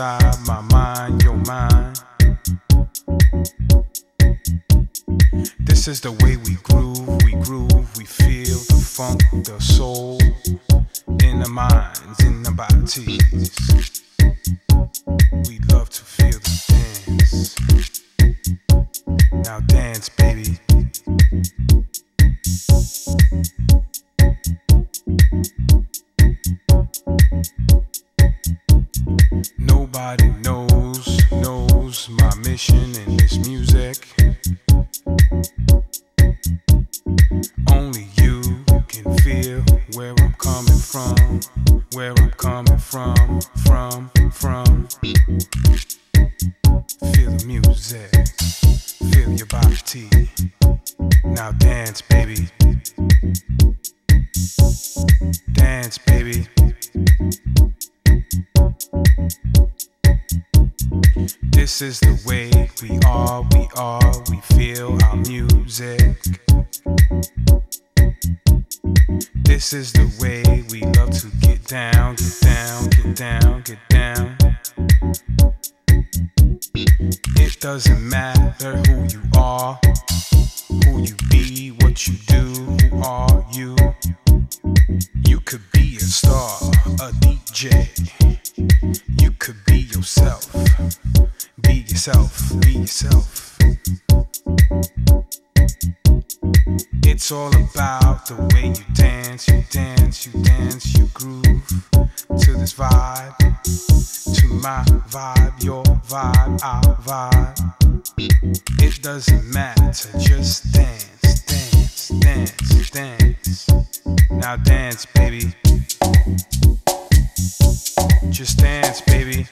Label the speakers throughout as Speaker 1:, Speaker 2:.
Speaker 1: inside my mind, your mind. This is the way we groove, we groove, we feel the funk, the soul in the minds, in the bodies. We love to feel the dance. Now dance, baby. Nobody knows, knows my mission in this music. Only you can feel where I'm coming from, where I'm coming from, from, from. Feel the music, feel your body. Now dance. Is the Just dance, baby.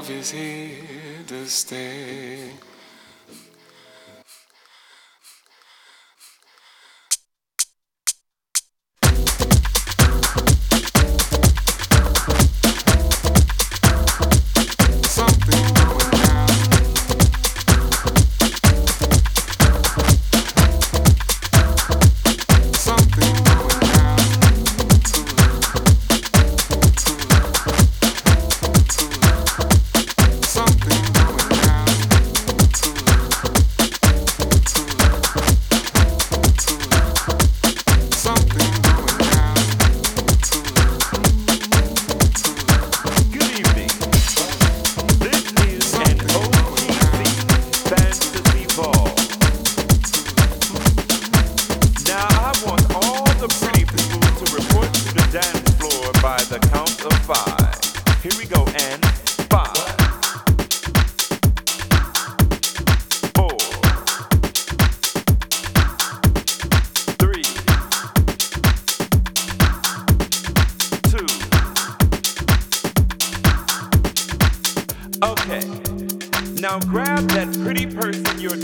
Speaker 1: love is here to stay.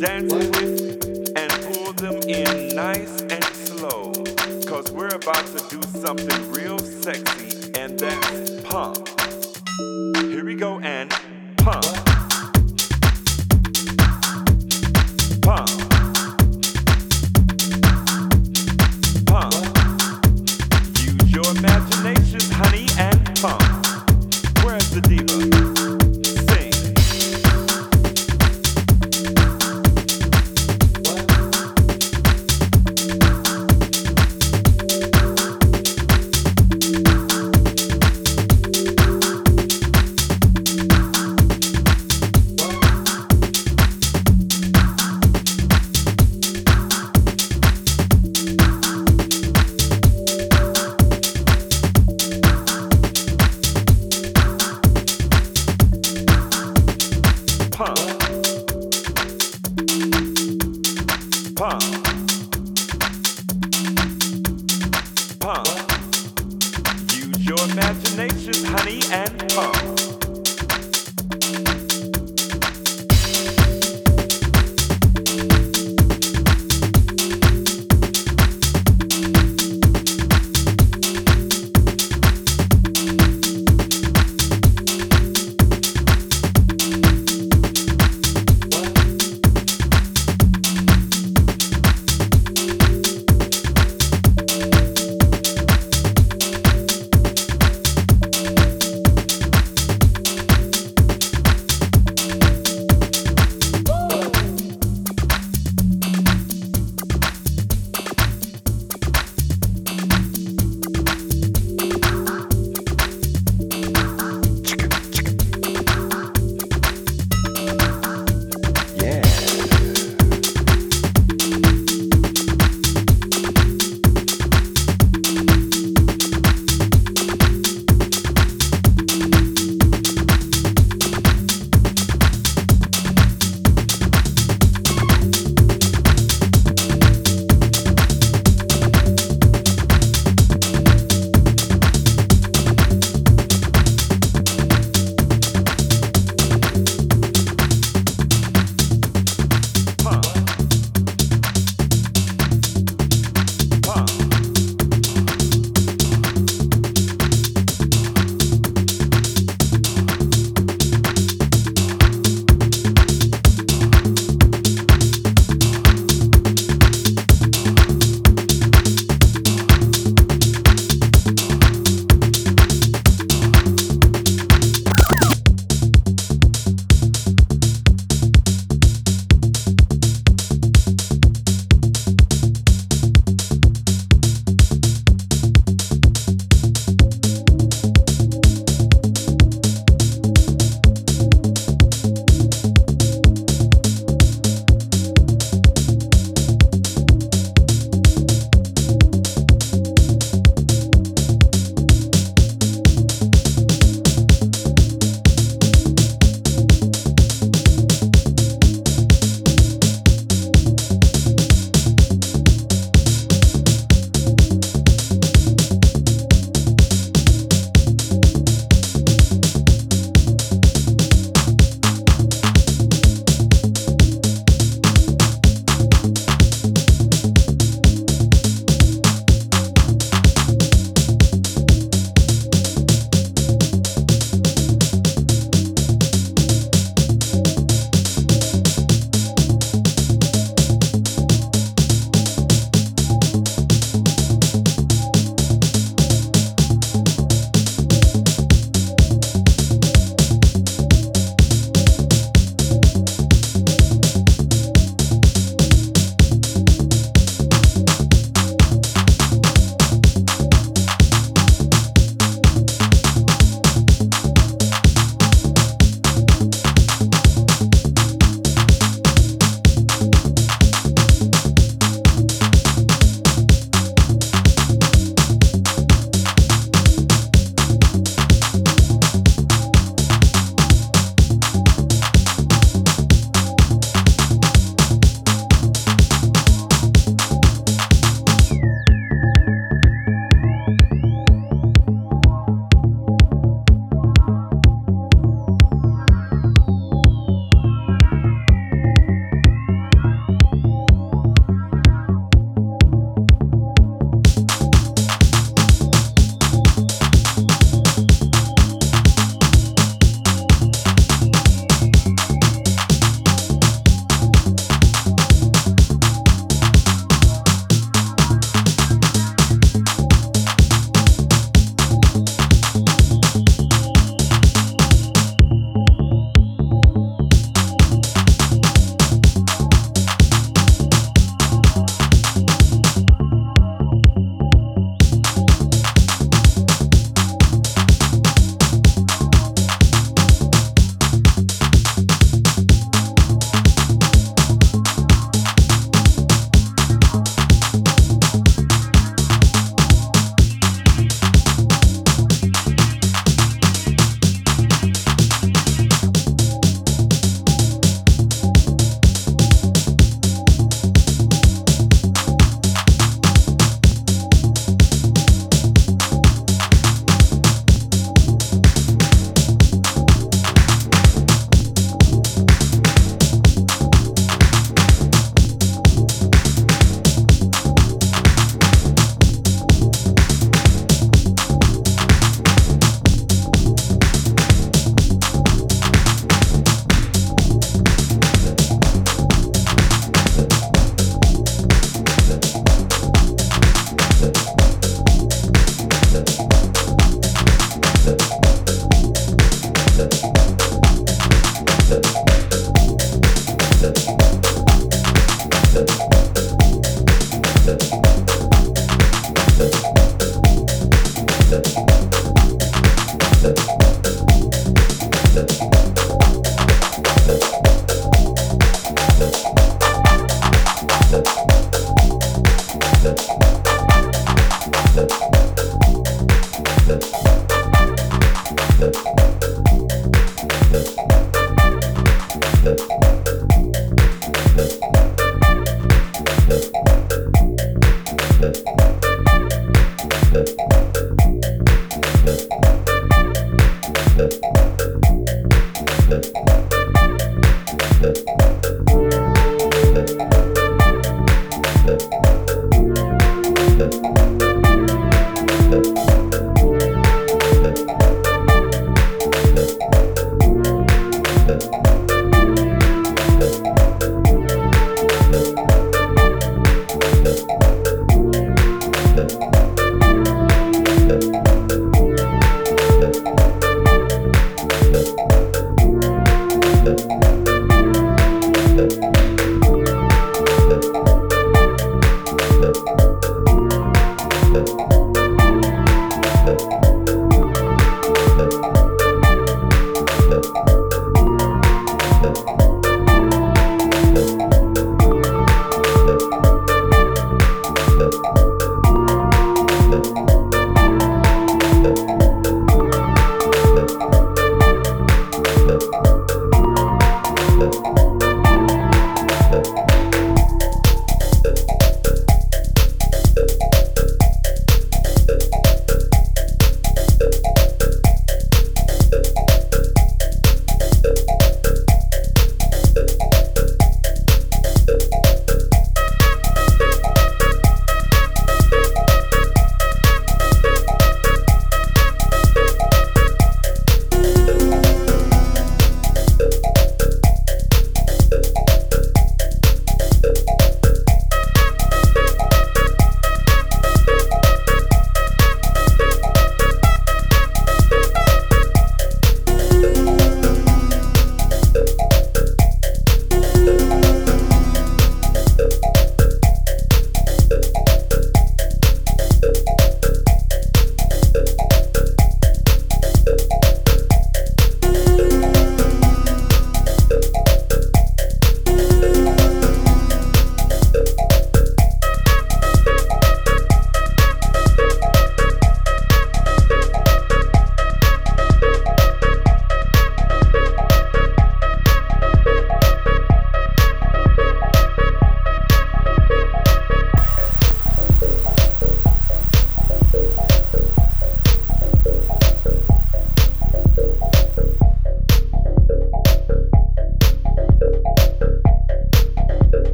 Speaker 1: dance with and pull them in nice and slow. Cause we're about to do something real sexy, and that's pump. Here we go,
Speaker 2: and pump. Pump.